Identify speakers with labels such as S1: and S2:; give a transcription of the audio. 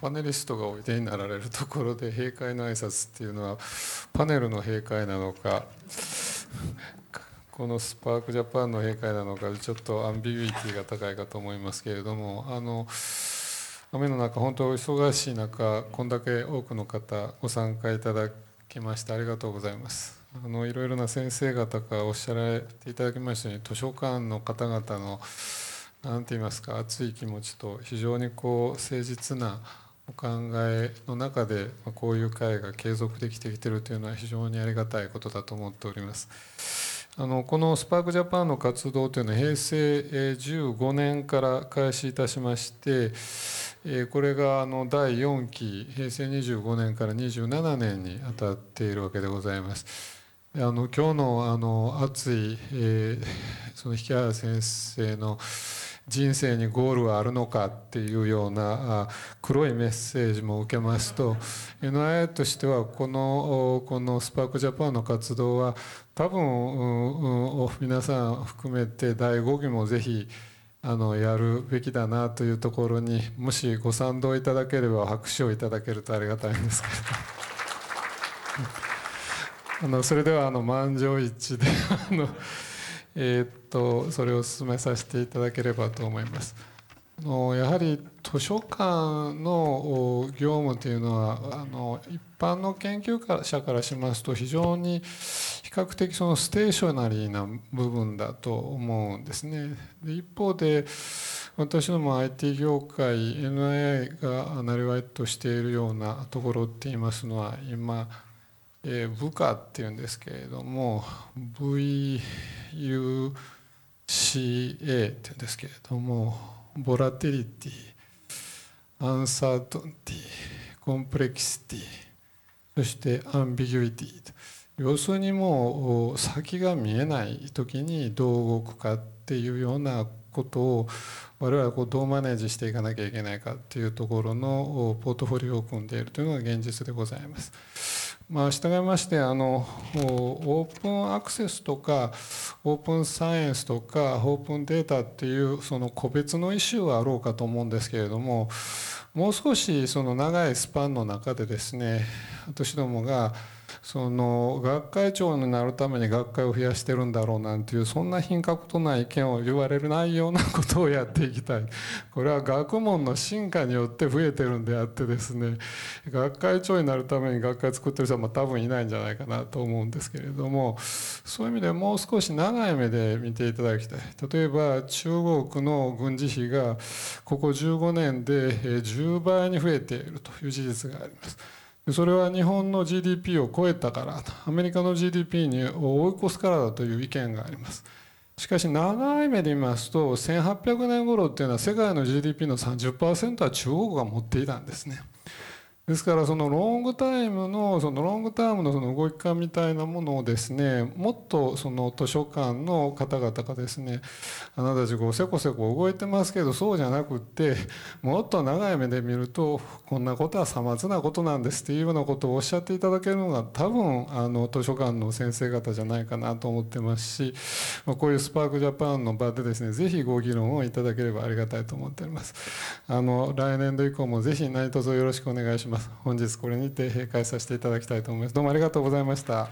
S1: パネリストがおいでになられるところで閉会の挨拶っていうのはパネルの閉会なのかこのスパークジャパンの閉会なのかちょっとアンビビリティが高いかと思いますけれどもあの雨の中本当お忙しい中こんだけ多くの方ご参加いただきましてありがとうございます。あのいろいろな先生方がおっしゃられていただきましたように図書館の方々の何て言いますか熱い気持ちと非常にこう誠実なお考えの中でこういう会が継続できてきてるというのは非常にありがたいことだと思っております。あのこのスパークジャパンの活動というのは平成15年から開始いたしましてこれがあの第4期平成25年から27年にあたっているわけでございます。あの今日のあの熱い、えー、その引原先生の人生にゴールはあるのかっていうような黒いメッセージも受けますと NIA としてはこのこのスパークジャパンの活動は多分皆さん含めて第5期もぜひあのやるべきだなというところにもしご賛同いただければ拍手をいただけるとありがたいんですけれど。あのそれではあの満場一致であの、えー、っとそれを進めさせていただければと思います。あのやはり図書館の業務というのはあの一般の研究者からしますと非常に比較的そのステーショナリーな部分だと思うんですね。で一方で私ども IT 業界 NII がなりわいとしているようなところっていいますのは今えー、部下っていうんですけれども V UCA っていうんですけれどもボラティリティアンサートンティコンプレキシティそしてアンビギュイティと要するにもう先が見えない時にどう動くかっていうようなことを我々はこうどうマネージしていかなきゃいけないかっていうところのポートフォリオを組んでいるというのが現実でございます。まあ、従いましてあのオープンアクセスとかオープンサイエンスとかオープンデータっていうその個別のイシューはあろうかと思うんですけれどももう少しその長いスパンの中でですね私どもがその学会長になるために学会を増やしてるんだろうなんていうそんな品格とない意見を言われるないようなことをやっていきたい。これは学問の進化によって増えてるんであってですね。学会長になるために学会作ってる人は多分いないんじゃないかなと思うんですけれどもそういう意味でもう少し長い目で見ていただきたい。例えば中国の軍事費がここ15年で10倍に増えているという事実があります。それは日本の GDP を超えたからアメリカの GDP に追い越すからだという意見があります。しかし長い目で見ますと1800年頃っていうのは世界の GDP の30%は中国が持っていたんですね。ですからそのロングタイムのそのロングタームのその動き感みたいなものをですねもっとその図書館の方々がですねあなたたちこうせこせこ動いてますけどそうじゃなくってもっと長い目で見るとこんなことはさまつなことなんですっていうようなことをおっしゃっていただけるのが多分あの図書館の先生方じゃないかなと思ってますしこういうスパークジャパンの場でですねぜひご議論をいただければありがたいと思っております。あの来年度以降もぜひ何卒よろしくお願いします。本日これにて閉会させていただきたいと思います。どうもありがとうございました。